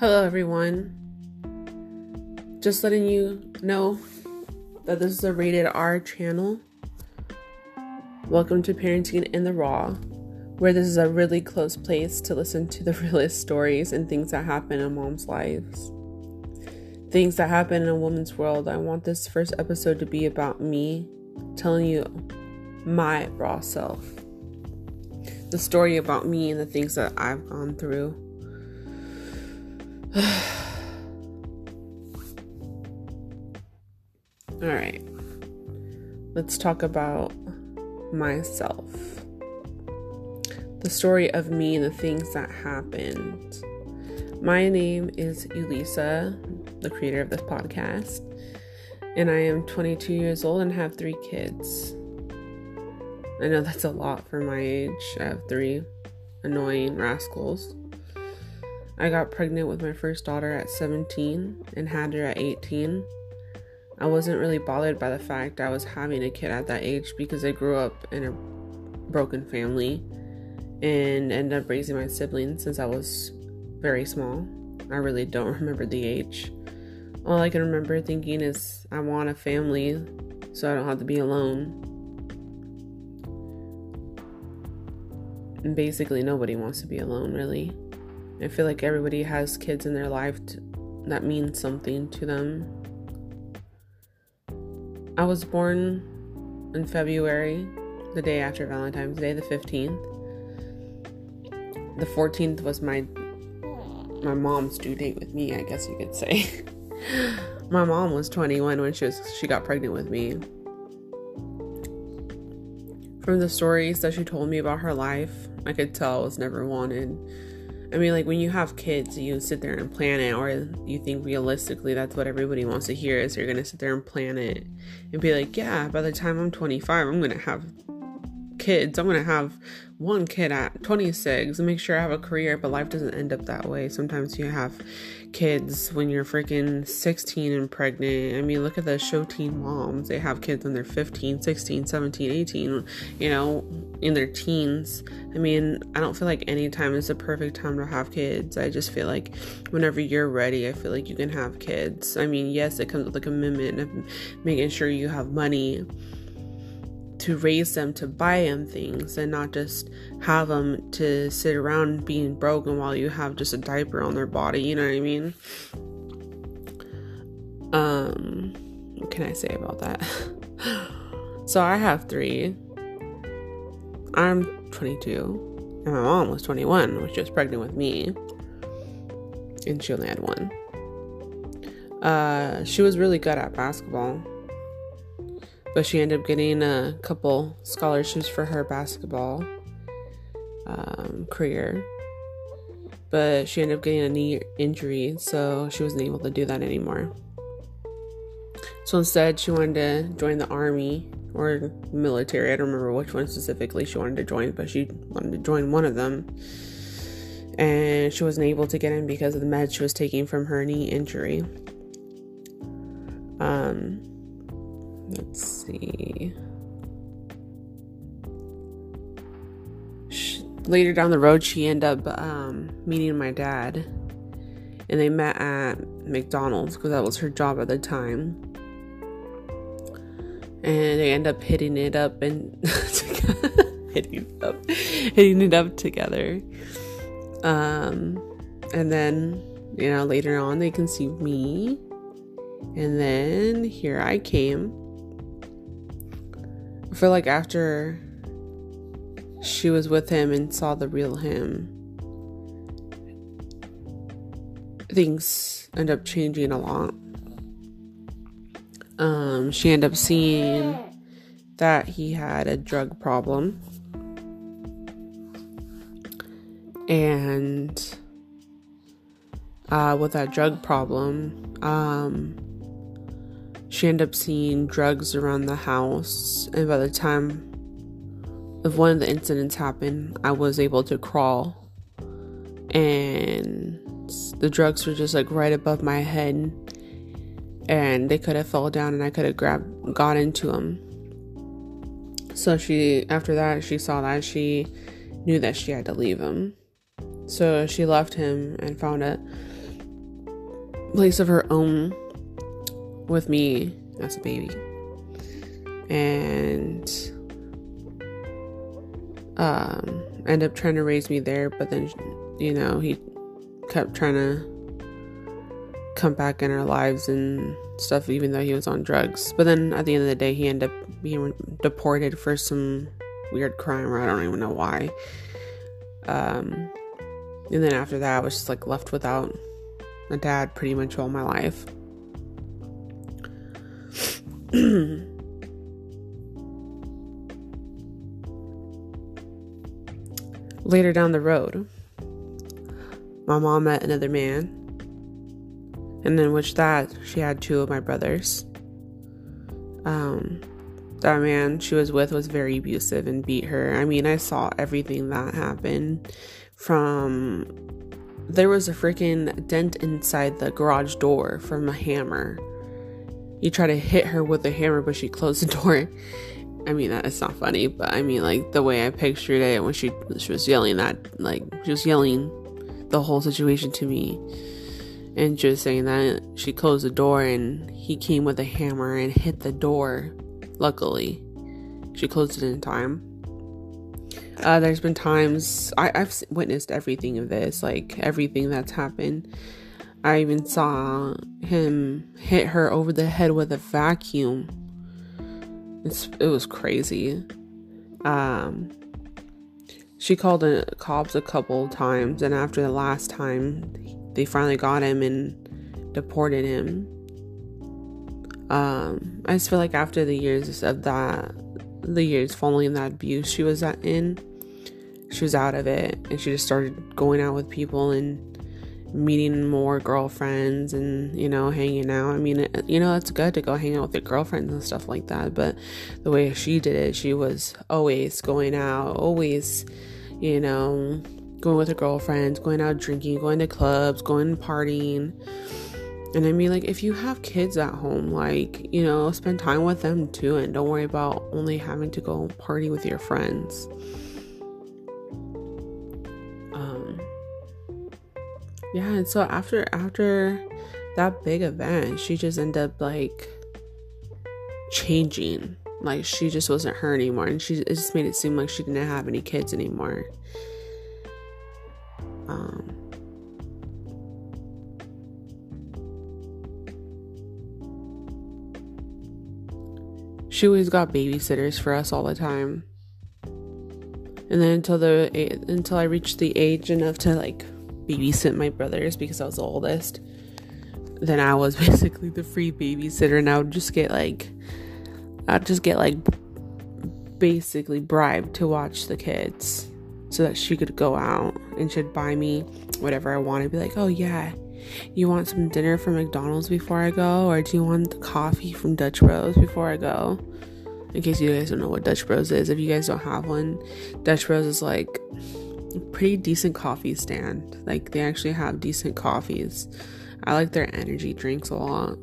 Hello, everyone. Just letting you know that this is a rated R channel. Welcome to Parenting in the Raw, where this is a really close place to listen to the realest stories and things that happen in moms' lives. Things that happen in a woman's world. I want this first episode to be about me telling you my raw self. The story about me and the things that I've gone through. All right. Let's talk about myself. The story of me the things that happened. My name is Elisa, the creator of this podcast, and I am 22 years old and have three kids. I know that's a lot for my age. I have three annoying rascals. I got pregnant with my first daughter at 17 and had her at 18. I wasn't really bothered by the fact I was having a kid at that age because I grew up in a broken family and ended up raising my siblings since I was very small. I really don't remember the age. All I can remember thinking is I want a family so I don't have to be alone. And basically, nobody wants to be alone, really. I feel like everybody has kids in their life to, that means something to them. I was born in February, the day after Valentine's Day, the 15th. The 14th was my my mom's due date with me, I guess you could say. my mom was 21 when she was she got pregnant with me. From the stories that she told me about her life, I could tell I was never wanted I mean, like when you have kids, you sit there and plan it, or you think realistically that's what everybody wants to hear is you're gonna sit there and plan it and be like, yeah, by the time I'm 25, I'm gonna have kids. I'm gonna have one kid at 26 and make sure I have a career, but life doesn't end up that way. Sometimes you have kids when you're freaking 16 and pregnant. I mean, look at the show teen moms. They have kids when they're 15, 16, 17, 18, you know, in their teens. I mean, I don't feel like any time is the perfect time to have kids. I just feel like whenever you're ready, I feel like you can have kids. I mean, yes, it comes with a commitment of making sure you have money to raise them to buy them things and not just have them to sit around being broken while you have just a diaper on their body you know what i mean? Um what can i say about that? So i have three. I'm 22 and my mom was 21 when she was pregnant with me. And she only had one. Uh she was really good at basketball but she ended up getting a couple scholarships for her basketball um, career. But she ended up getting a knee injury, so she wasn't able to do that anymore. So instead, she wanted to join the army or military. I don't remember which one specifically she wanted to join, but she wanted to join one of them. And she wasn't able to get in because of the meds she was taking from her knee injury. Um, let's see. She, later down the road, she ended up um, meeting my dad, and they met at McDonald's because that was her job at the time. And they end up hitting it up and hitting it up, hitting it up together. Um, and then you know later on they conceived me, and then here I came I feel like after she was with him and saw the real him, things end up changing a lot. Um, she ended up seeing that he had a drug problem. And uh, with that drug problem, um, she ended up seeing drugs around the house, and by the time of one of the incidents happened, I was able to crawl, and the drugs were just like right above my head, and they could have fell down, and I could have grabbed, got into them. So she, after that, she saw that she knew that she had to leave him. So she left him and found a place of her own with me as a baby. And um end up trying to raise me there, but then you know, he kept trying to come back in our lives and stuff even though he was on drugs. But then at the end of the day he ended up being deported for some weird crime or I don't even know why. Um and then after that I was just like left without a dad pretty much all my life. Later down the road, my mom met another man, and in which that she had two of my brothers. Um, that man she was with was very abusive and beat her. I mean, I saw everything that happened from there was a freaking dent inside the garage door from a hammer he tried to hit her with a hammer, but she closed the door. I mean, that is not funny, but I mean, like the way I pictured it when she she was yelling that, like she was yelling the whole situation to me, and just saying that she closed the door and he came with a hammer and hit the door. Luckily, she closed it in time. Uh, there's been times I, I've witnessed everything of this, like everything that's happened. I even saw him hit her over the head with a vacuum. It's, it was crazy. Um, she called the cops a couple times, and after the last time, they finally got him and deported him. Um, I just feel like after the years of that, the years following that abuse she was in, she was out of it, and she just started going out with people and meeting more girlfriends and you know hanging out. I mean it, you know it's good to go hang out with your girlfriends and stuff like that but the way she did it she was always going out always you know going with her girlfriends going out drinking going to clubs going partying. And i mean like if you have kids at home like you know spend time with them too and don't worry about only having to go party with your friends yeah and so after after that big event she just ended up like changing. Like she just wasn't her anymore and she it just made it seem like she didn't have any kids anymore. Um she always got babysitters for us all the time. And then until the until i reached the age enough to like babysit my brothers because I was the oldest. Then I was basically the free babysitter, and I would just get like, I'd just get like basically bribed to watch the kids so that she could go out and she'd buy me whatever I wanted. Be like, oh yeah, you want some dinner from McDonald's before I go, or do you want the coffee from Dutch Bros before I go? In case you guys don't know what Dutch Bros is, if you guys don't have one, Dutch Bros is like pretty decent coffee stand. Like they actually have decent coffees. I like their energy drinks a lot.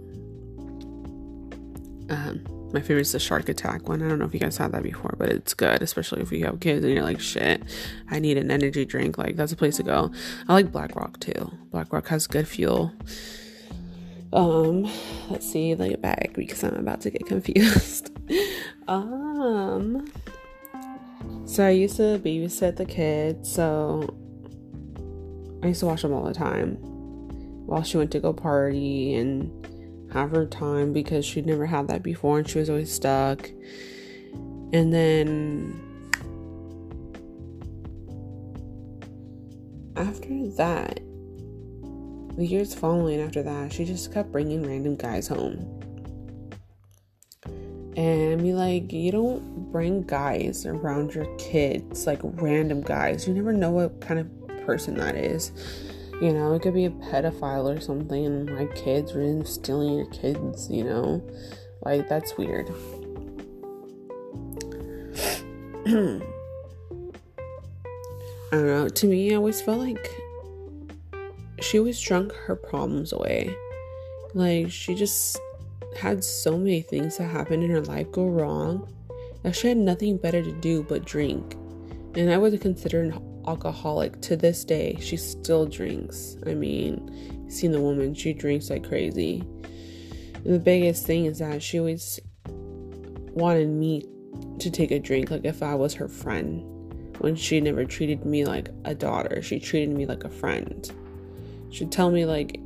Um, my favorite is the Shark Attack one. I don't know if you guys had that before, but it's good, especially if you have kids and you're like, shit, I need an energy drink. Like that's a place to go. I like Black Rock too. Black Rock has good fuel. Um, let's see the bag because I'm about to get confused. um so I used to babysit the kids, so I used to watch them all the time while she went to go party and have her time because she'd never had that before and she was always stuck. And then after that, the years following after that, she just kept bringing random guys home and be like, you don't bring guys around your kids, like random guys. You never know what kind of person that is. You know, it could be a pedophile or something, and my kids are stealing your kids, you know? Like, that's weird. I don't know. To me, I always felt like she always drunk her problems away. Like, she just had so many things that happened in her life go wrong that she had nothing better to do but drink. And I would consider an alcoholic to this day. She still drinks. I mean, seen the woman, she drinks like crazy. And the biggest thing is that she always wanted me to take a drink like if I was her friend when she never treated me like a daughter. She treated me like a friend. She'd tell me like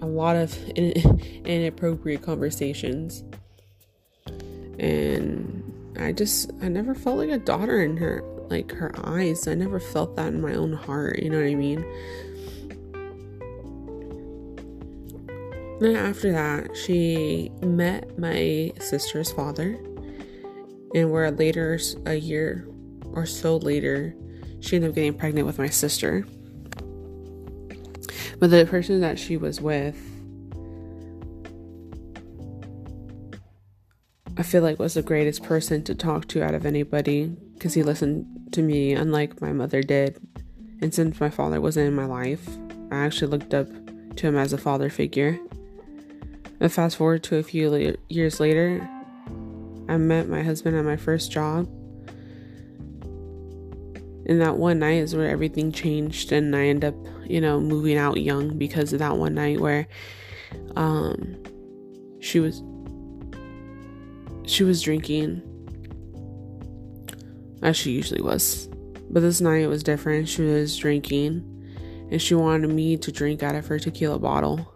a lot of inappropriate conversations. And I just I never felt like a daughter in her like her eyes. I never felt that in my own heart, you know what I mean? Then after that, she met my sister's father, and where later, a year or so later, she ended up getting pregnant with my sister. But the person that she was with, I feel like was the greatest person to talk to out of anybody because he listened to me, unlike my mother did. And since my father wasn't in my life, I actually looked up to him as a father figure. And fast forward to a few la- years later, I met my husband at my first job. And that one night is where everything changed, and I end up, you know, moving out young because of that one night where um, she was she was drinking as she usually was. But this night it was different. She was drinking and she wanted me to drink out of her tequila bottle.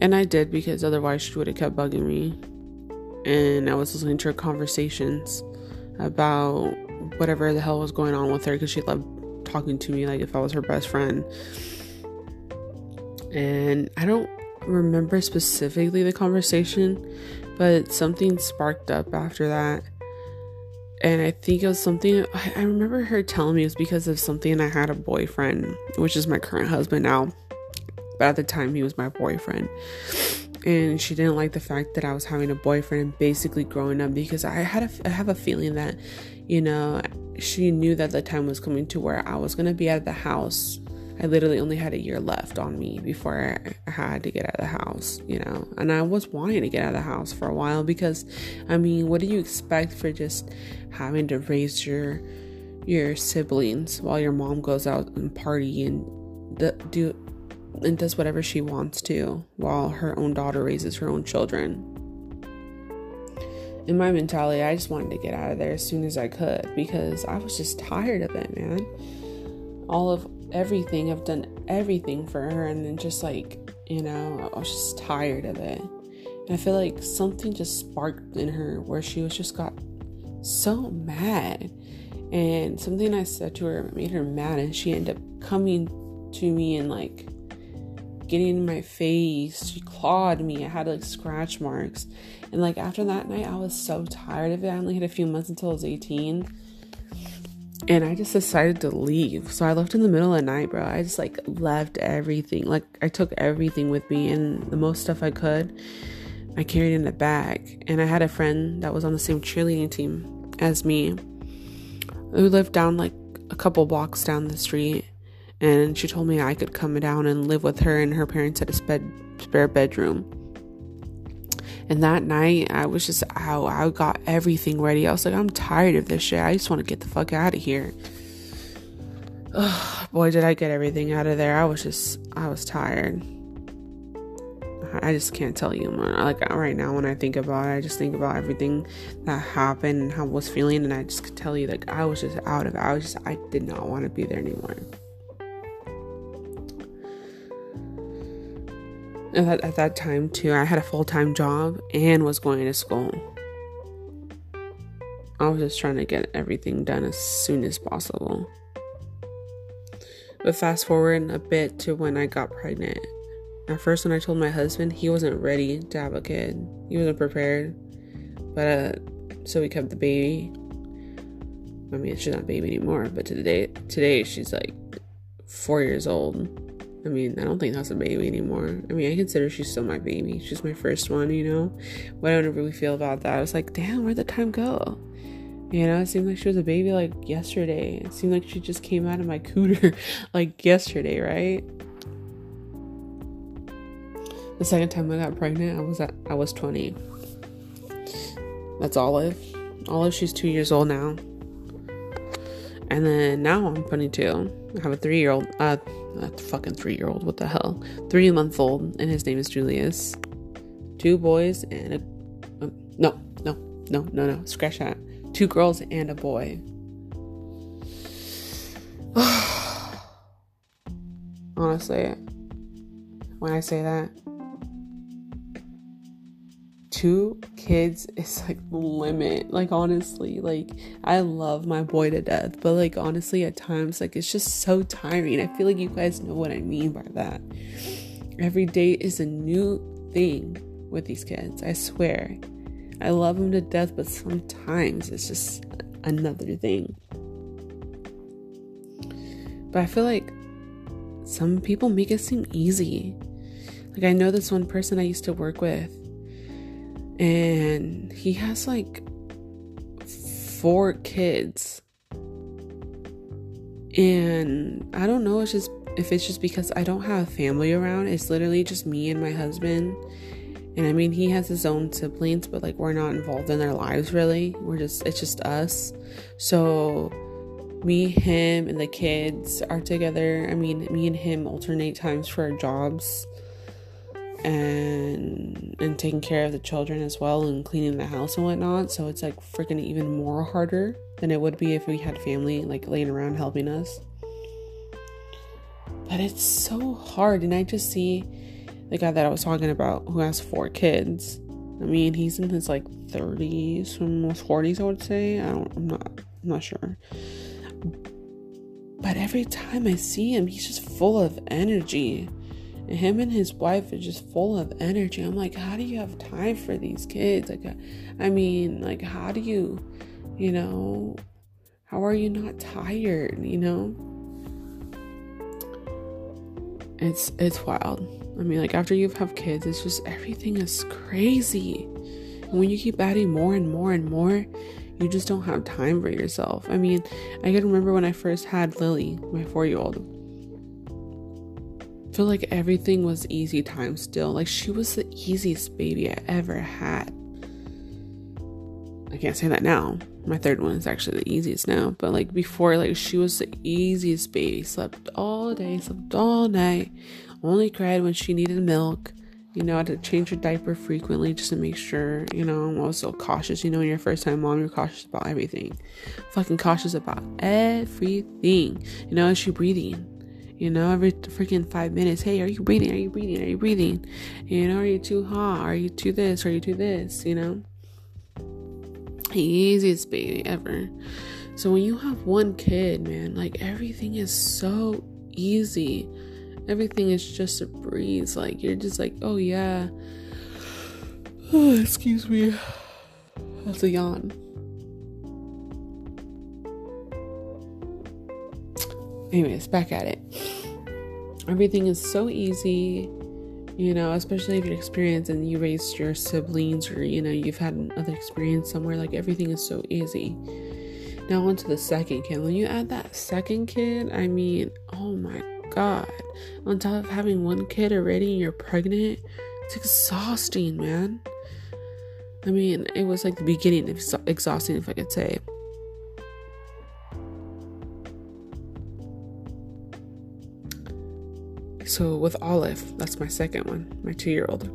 And I did because otherwise she would have kept bugging me. And I was listening to her conversations about whatever the hell was going on with her because she loved talking to me like if I was her best friend. And I don't remember specifically the conversation, but something sparked up after that. And I think it was something I remember her telling me it was because of something I had a boyfriend, which is my current husband now. But at the time, he was my boyfriend. And she didn't like the fact that I was having a boyfriend and basically growing up because I had a, I have a feeling that, you know, she knew that the time was coming to where I was going to be out of the house. I literally only had a year left on me before I had to get out of the house, you know. And I was wanting to get out of the house for a while because, I mean, what do you expect for just having to raise your your siblings while your mom goes out and party and do and does whatever she wants to while her own daughter raises her own children. In my mentality, I just wanted to get out of there as soon as I could because I was just tired of it, man. All of everything, I've done everything for her, and then just like, you know, I was just tired of it. And I feel like something just sparked in her where she was just got so mad. And something I said to her made her mad, and she ended up coming to me and like getting in my face. She clawed me. I had like scratch marks. And like after that night, I was so tired of it. I only had a few months until I was 18. And I just decided to leave. So I left in the middle of the night, bro. I just like left everything. Like I took everything with me and the most stuff I could. I carried in a bag. And I had a friend that was on the same cheerleading team as me who lived down like a couple blocks down the street and she told me I could come down and live with her and her parents had a spare bedroom. And that night, I was just out. I got everything ready. I was like, I'm tired of this shit. I just want to get the fuck out of here. Ugh, boy, did I get everything out of there. I was just, I was tired. I just can't tell you more. Like right now, when I think about it, I just think about everything that happened and how I was feeling, and I just could tell you, like I was just out of it. I was just, I did not want to be there anymore. At, at that time too i had a full-time job and was going to school. I was just trying to get everything done as soon as possible. But fast forward a bit to when i got pregnant. At first when i told my husband he wasn't ready to have a kid. He wasn't prepared. But uh, so we kept the baby. I mean she's not a baby anymore but today today she's like four years old I mean, I don't think that's a baby anymore. I mean, I consider she's still my baby. She's my first one, you know? What I don't really feel about that. I was like, damn, where'd the time go? You know, it seemed like she was a baby like yesterday. It seemed like she just came out of my cooter like yesterday, right? The second time I got pregnant, I was at I was 20. That's Olive. Olive, she's two years old now. And then now I'm 22. I have a three year old, uh, a fucking three year old, what the hell? Three month old, and his name is Julius. Two boys and a, no, no, no, no, no, scratch that. Two girls and a boy. Honestly, when I say that, two kids is like the limit. Like honestly, like I love my boy to death, but like honestly at times like it's just so tiring. I feel like you guys know what I mean by that. Every day is a new thing with these kids. I swear. I love them to death, but sometimes it's just another thing. But I feel like some people make it seem easy. Like I know this one person I used to work with and he has like four kids. And I don't know it's just if it's just because I don't have family around. It's literally just me and my husband. And I mean, he has his own siblings, but like we're not involved in their lives really. We're just it's just us. So me, him, and the kids are together. I mean, me and him alternate times for our jobs and and taking care of the children as well and cleaning the house and whatnot. So it's like freaking even more harder than it would be if we had family like laying around helping us. But it's so hard. And i just see the guy that i was talking about who has four kids. I mean he's in his like 30s almost 40s i would say. I don't i'm not i'm not sure. But every time i see him he's just full of energy him and his wife are just full of energy. I'm like, how do you have time for these kids? Like, I mean, like, how do you, you know, how are you not tired? You know, it's it's wild. I mean, like after you have kids, it's just everything is crazy. And when you keep adding more and more and more, you just don't have time for yourself. I mean, I can remember when I first had Lily, my four year old feel like everything was easy time still. Like she was the easiest baby I ever had. I can't say that now. My third one is actually the easiest now. But like before, like she was the easiest baby. Slept all day, slept all night. Only cried when she needed milk. You know, I had to change her diaper frequently just to make sure, you know, I was so cautious. You know, when you're first time mom, you're cautious about everything. Fucking cautious about everything. You know, is she breathing? You know, every freaking five minutes, hey, are you breathing? Are you breathing? Are you breathing? You know, are you too hot? Are you too this? Are you too this? You know? Easiest baby ever. So when you have one kid, man, like everything is so easy. Everything is just a breeze. Like you're just like, oh yeah. Oh, excuse me. That's a yawn. Anyways, back at it. Everything is so easy, you know, especially if you're experienced and you raised your siblings or, you know, you've had another experience somewhere, like everything is so easy. Now, on to the second kid. When you add that second kid, I mean, oh my god. On top of having one kid already and you're pregnant, it's exhausting, man. I mean, it was like the beginning of exhausting, if I could say. So with Olive, that's my second one, my two year old.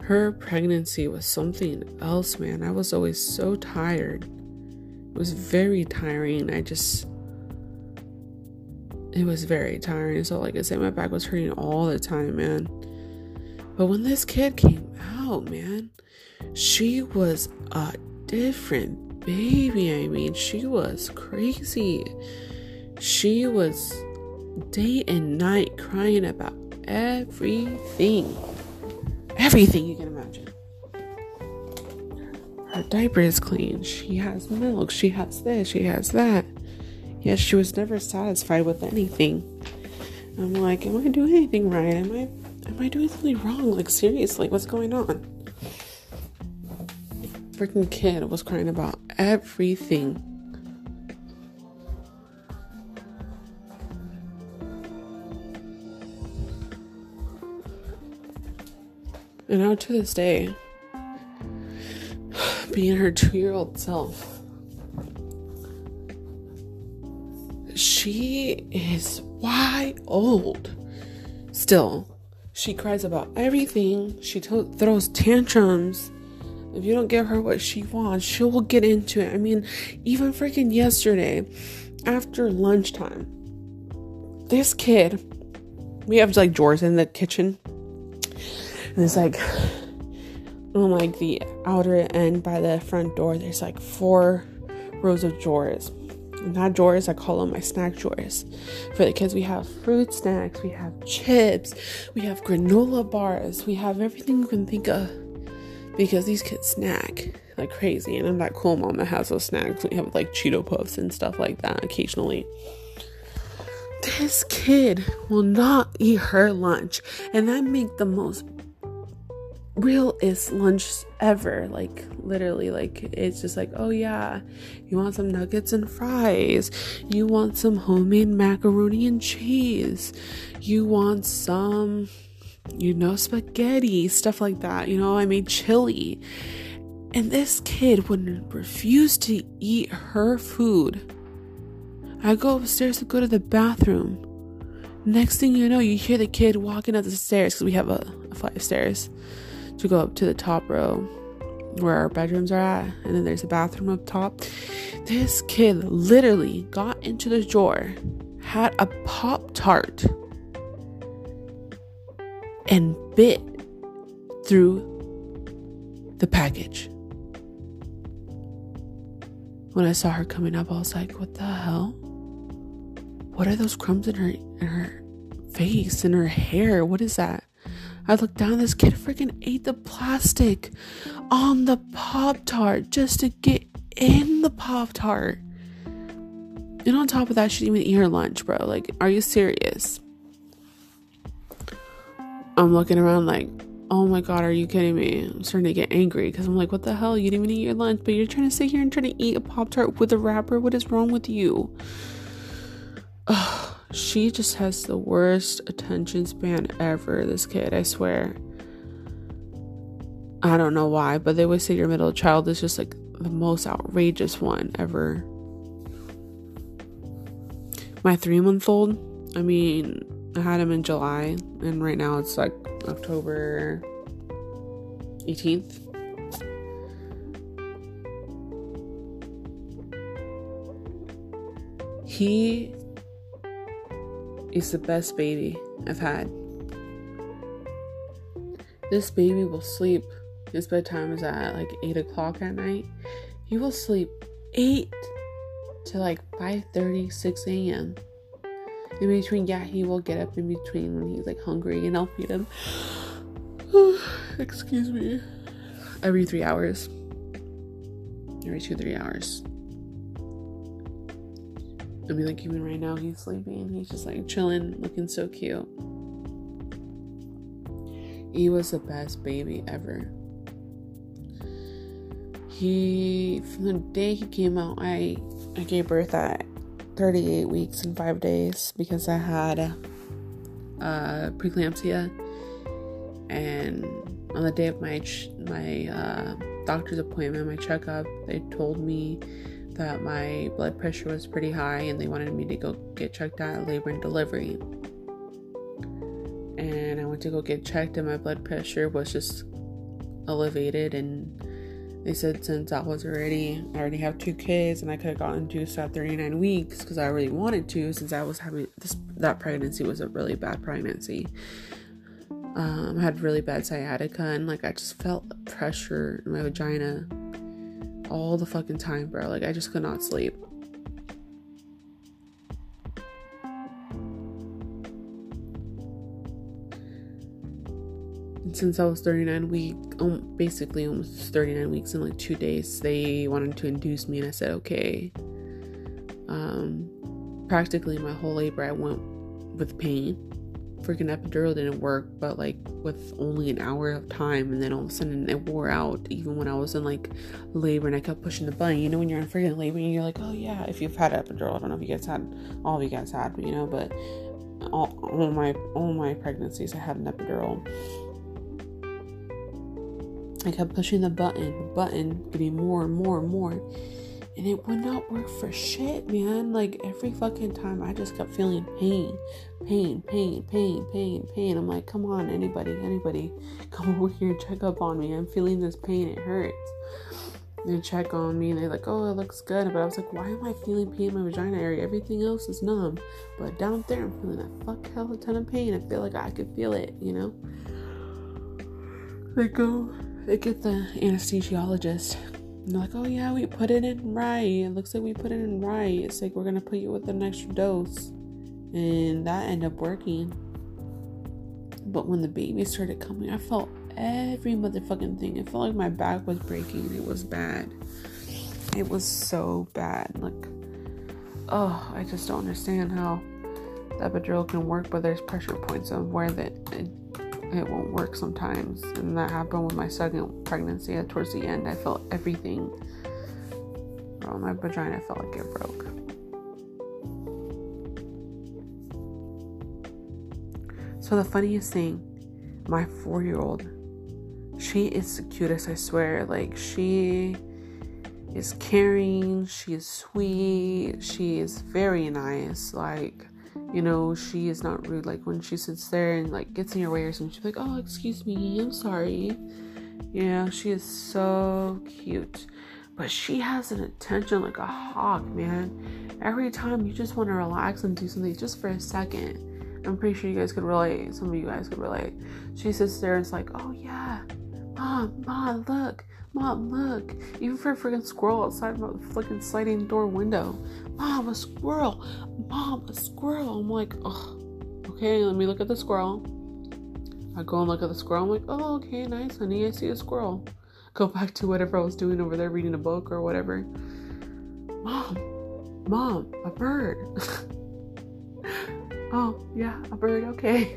Her pregnancy was something else, man. I was always so tired. It was very tiring. I just it was very tiring. So like I said, my back was hurting all the time, man. But when this kid came out, man, she was a different baby. I mean, she was crazy. She was day and night crying about everything. Everything you can imagine. Her diaper is clean. She has milk. She has this. She has that. Yet she was never satisfied with anything. I'm like, am I doing anything right? Am I am I doing something wrong? Like seriously, what's going on? Freaking kid was crying about everything. And now to this day, being her two year old self, she is why old still she cries about everything. She to- throws tantrums. If you don't give her what she wants she will get into it. I mean even freaking yesterday after lunchtime this kid we have like drawers in the kitchen and it's like on like the outer end by the front door there's like four rows of drawers not drawers, I call them my snack drawers. For the kids, we have fruit snacks, we have chips, we have granola bars, we have everything you can think of because these kids snack like crazy. And I'm that cool mom that has those snacks. We have like Cheeto Puffs and stuff like that occasionally. This kid will not eat her lunch, and I make the most realest lunch ever. Like literally, like it's just like, oh yeah, you want some nuggets and fries, you want some homemade macaroni and cheese, you want some, you know, spaghetti, stuff like that. You know, I made chili. And this kid would refuse to eat her food. I go upstairs to go to the bathroom. Next thing you know, you hear the kid walking up the stairs because we have a, a flight of stairs to go up to the top row where our bedrooms are at, and then there's a bathroom up top. This kid literally got into the drawer, had a Pop Tart, and bit through the package. When I saw her coming up, I was like, what the hell? What are those crumbs in her in her face and her hair? What is that? I looked down, this kid freaking ate the plastic on the Pop Tart just to get in the Pop Tart. And on top of that, she didn't even eat her lunch, bro. Like, are you serious? I'm looking around like, oh my god, are you kidding me? I'm starting to get angry because I'm like, what the hell? You didn't even eat your lunch, but you're trying to sit here and try to eat a Pop Tart with a wrapper? What is wrong with you? Ugh she just has the worst attention span ever, this kid, I swear. I don't know why, but they always say your middle child is just like the most outrageous one ever. My three month old, I mean, I had him in July, and right now it's like October 18th. He is the best baby I've had. This baby will sleep. His bedtime is at like 8 o'clock at night. He will sleep 8 to like 5 30, 6 a.m. In between, yeah, he will get up in between when he's like hungry and I'll feed him. Excuse me. Every three hours. Every two, three hours. I mean, like even right now, he's sleeping. He's just like chilling, looking so cute. He was the best baby ever. He, from the day he came out, I I gave birth at 38 weeks and five days because I had uh, preeclampsia, and on the day of my my uh, doctor's appointment, my checkup, they told me that my blood pressure was pretty high and they wanted me to go get checked out at labor and delivery. And I went to go get checked and my blood pressure was just elevated and they said since I was already I already have two kids and I could have gotten induced at 39 weeks because I really wanted to since I was having this that pregnancy was a really bad pregnancy. Um, I had really bad sciatica and like I just felt pressure in my vagina all the fucking time, bro. Like, I just could not sleep. And since I was 39 week, um, basically almost 39 weeks in like two days, they wanted to induce me, and I said okay. Um, practically my whole labor, I went with pain freaking epidural didn't work, but like with only an hour of time, and then all of a sudden it wore out. Even when I was in like labor and I kept pushing the button, you know, when you're in freaking labor and you're like, oh yeah, if you've had epidural, I don't know if you guys had, all of you guys had, you know, but all, all my all my pregnancies I had an epidural. I kept pushing the button, the button, getting more and more and more. And it would not work for shit, man. Like every fucking time, I just kept feeling pain, pain, pain, pain, pain, pain. I'm like, come on, anybody, anybody, come over here and check up on me. I'm feeling this pain. It hurts. They check on me and they're like, oh, it looks good. But I was like, why am I feeling pain in my vagina area? Everything else is numb. But down there, I'm feeling a fuck hell of a ton of pain. I feel like I could feel it, you know? They go, they get the anesthesiologist and like, oh yeah, we put it in right. It looks like we put it in right. It's like we're gonna put you with an extra dose. And that ended up working. But when the baby started coming, I felt every motherfucking thing. It felt like my back was breaking. It was bad. It was so bad. Like, oh, I just don't understand how the epidural can work, but there's pressure points of where that it it won't work sometimes. And that happened with my second pregnancy. Towards the end, I felt everything. Bro, my vagina felt like it broke. So the funniest thing, my four-year-old, she is the cutest. I swear. Like she is caring. She is sweet. She is very nice. Like you know, she is not rude. Like when she sits there and like gets in your way or something, she's like, "Oh, excuse me, I'm sorry." Yeah, she is so cute, but she has an attention like a hawk, man. Every time you just want to relax and do something just for a second. I'm pretty sure you guys could relate. Some of you guys could relate. She sits there and it's like, "Oh yeah, mom, mom, look." Mom, look, even for a freaking squirrel outside my freaking sliding door window. Mom, a squirrel. Mom, a squirrel. I'm like, oh, okay, let me look at the squirrel. I go and look at the squirrel. I'm like, oh, okay, nice, honey. I see a squirrel. Go back to whatever I was doing over there, reading a book or whatever. Mom, mom, a bird. oh, yeah, a bird, okay.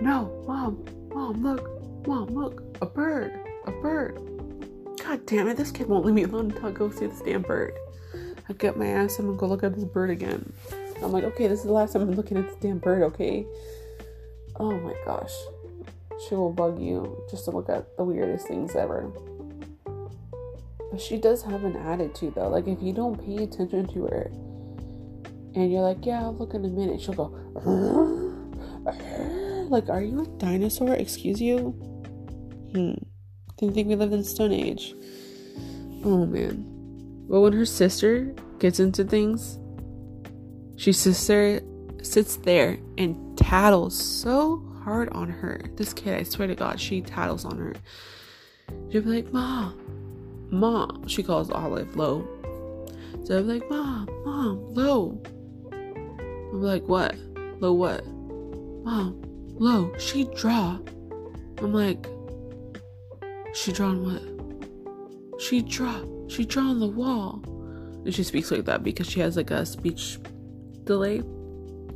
no, mom, mom, look, mom, look, a bird, a bird. God damn it, this kid won't leave me alone until I go see this damn bird. I get my ass and go look at this bird again. I'm like, okay, this is the last time I'm looking at this damn bird, okay? Oh my gosh. She will bug you just to look at the weirdest things ever. But she does have an attitude though. Like if you don't pay attention to her and you're like, yeah, I'll look in a minute, she'll go, like, are you a dinosaur? Excuse you? Hmm. Didn't think we lived in Stone Age. Oh man. But when her sister gets into things, she sister sits there and tattles so hard on her. This kid, I swear to God, she tattles on her. She'll be like, Mom, Mom. She calls Olive low. So I'm like, Mom, Mom, low. I'm like, What? Low what? Mom, low. She draw. I'm like, She drawn what? She draw. She draw on the wall. And she speaks like that because she has like a speech delay.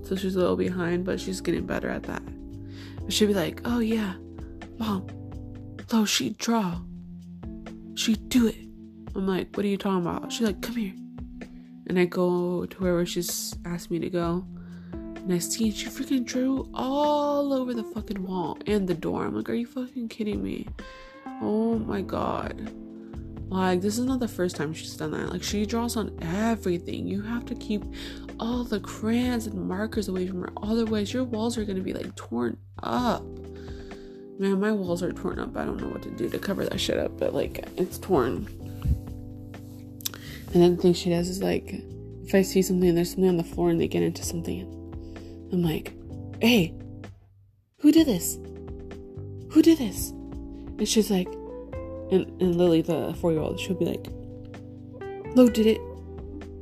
So she's a little behind, but she's getting better at that. But she'd be like, oh yeah, mom, oh, she draw. She do it. I'm like, what are you talking about? She's like, come here. And I go to wherever she's asked me to go. And I see she freaking drew all over the fucking wall and the door. I'm like, are you fucking kidding me? Oh my god. Like, this is not the first time she's done that. Like, she draws on everything. You have to keep all the crayons and markers away from her. Otherwise, your walls are going to be like torn up. Man, my walls are torn up. I don't know what to do to cover that shit up, but like, it's torn. And then the thing she does is like, if I see something and there's something on the floor and they get into something, I'm like, hey, who did this? Who did this? And she's like, and, and Lily, the four year old, she'll be like, Lo did it.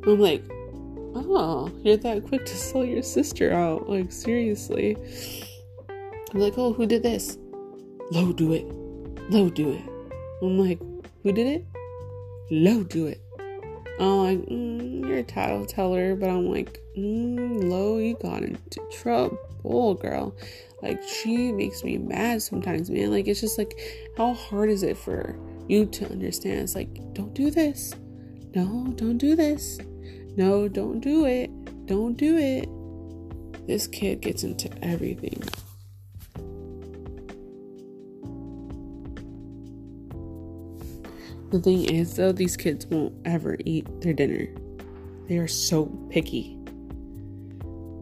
I'm like, oh, you're that quick to sell your sister out. Like, seriously. I'm like, oh, who did this? Lo do it. Lo do it. I'm like, who did it? Lo do it. I'm like, mm, you're a title teller, but I'm like, mm, Lo, you got into trouble, girl. Like she makes me mad sometimes, man. Like it's just like how hard is it for you to understand? It's like, don't do this. No, don't do this. No, don't do it. Don't do it. This kid gets into everything. The thing is, though, these kids won't ever eat their dinner. They are so picky.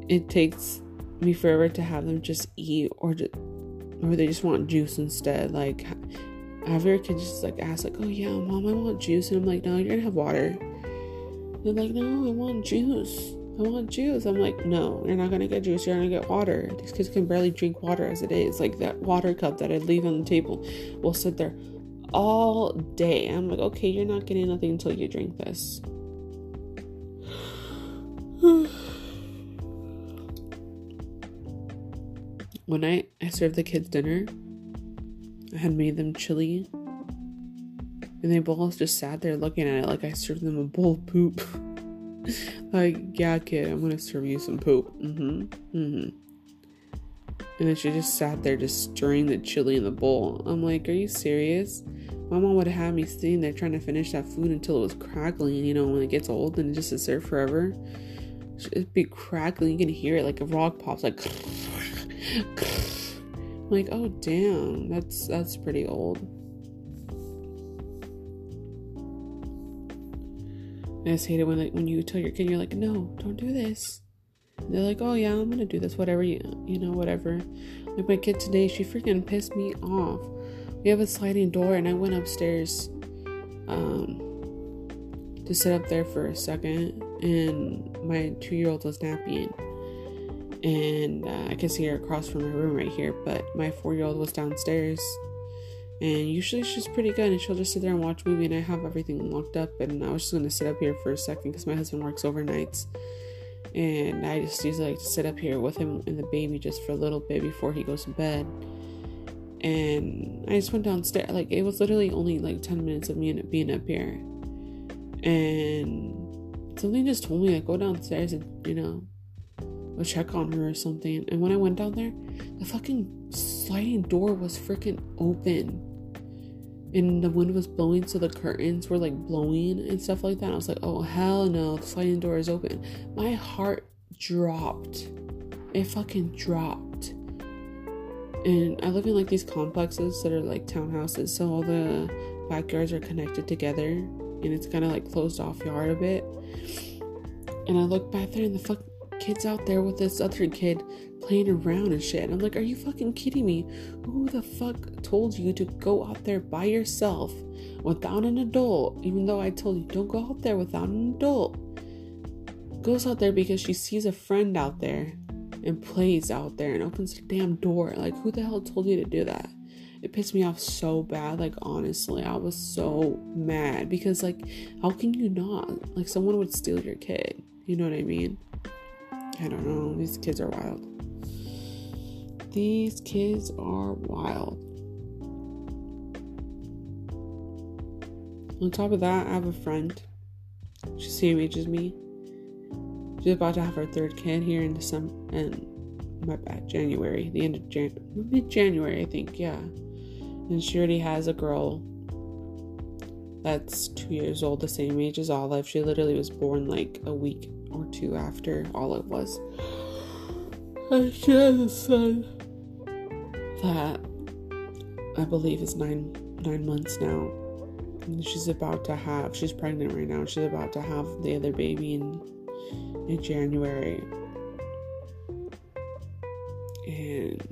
It takes me forever to have them just eat or just, or they just want juice instead. Like, have your kids just like ask, like, oh yeah, mom, I want juice. And I'm like, no, you're gonna have water. They're like, no, I want juice. I want juice. I'm like, no, you're not gonna get juice. You're gonna get water. These kids can barely drink water as it is. Like that water cup that I leave on the table will sit there all day. I'm like, okay, you're not getting nothing until you drink this. when I, I served the kids dinner, I had made them chili. And they both just sat there looking at it like I served them a bowl of poop. like, yeah, kid, I'm gonna serve you some poop. Mm-hmm. Mm-hmm. And then she just sat there just stirring the chili in the bowl. I'm like, are you serious? My mom would have me sitting there trying to finish that food until it was crackling. You know, when it gets old and it just sits there forever, it'd be crackling. You can hear it like a rock pops, like. I'm like, oh damn, that's that's pretty old. I just hate it when like when you tell your kid you're like, no, don't do this. And they're like, oh yeah, I'm gonna do this, whatever you you know, whatever. Like my kid today, she freaking pissed me off. We have a sliding door, and I went upstairs um, to sit up there for a second, and my two year old was napping. And uh, I can see her across from my room right here, but my four year old was downstairs. And usually she's pretty good and she'll just sit there and watch movie and I have everything locked up and I was just gonna sit up here for a second because my husband works overnights. And I just usually like to sit up here with him and the baby just for a little bit before he goes to bed and I just went downstairs like it was literally only like 10 minutes of me being up here and something just told me like go downstairs and you know go check on her or something and when I went down there the fucking sliding door was freaking open and the wind was blowing, so the curtains were like blowing and stuff like that. I was like, oh hell no, the sliding door is open. My heart dropped. It fucking dropped. And I live in like these complexes that are like townhouses, so all the backyards are connected together and it's kind of like closed off yard a bit. And I look back there and the fuck kids out there with this other kid playing around and shit. And I'm like, are you fucking kidding me? Who the fuck told you to go out there by yourself without an adult? Even though I told you don't go out there without an adult. Goes out there because she sees a friend out there and plays out there and opens the damn door. Like, who the hell told you to do that? It pissed me off so bad. Like, honestly, I was so mad because, like, how can you not? Like, someone would steal your kid. You know what I mean? I don't know. These kids are wild. These kids are wild. On top of that, I have a friend. Age as me. She's about to have her third kid here in December and my bad, January, the end of Jan mid January, I think, yeah. And she already has a girl that's two years old, the same age as Olive. She literally was born like a week or two after Olive was. And she has a son that I believe is nine nine months now. And she's about to have she's pregnant right now. She's about to have the other baby in in January. And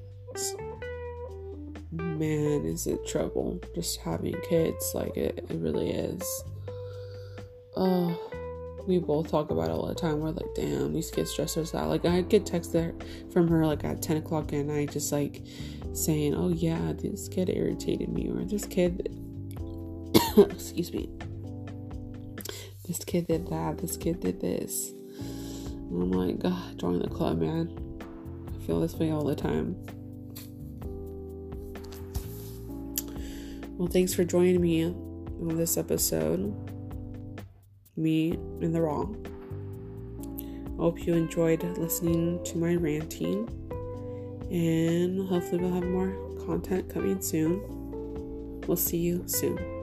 man, is it trouble just having kids like it, it really is. Oh we both talk about it all the time. We're like, damn, these kids stress us out. Like I get text there from her like at 10 o'clock at night, just like saying, Oh yeah, this kid irritated me, or this kid excuse me. This kid did that, this kid did this. And I'm like, God, join the club, man. I feel this way all the time. Well, thanks for joining me on this episode me in the wrong. Hope you enjoyed listening to my ranting, and hopefully, we'll have more content coming soon. We'll see you soon.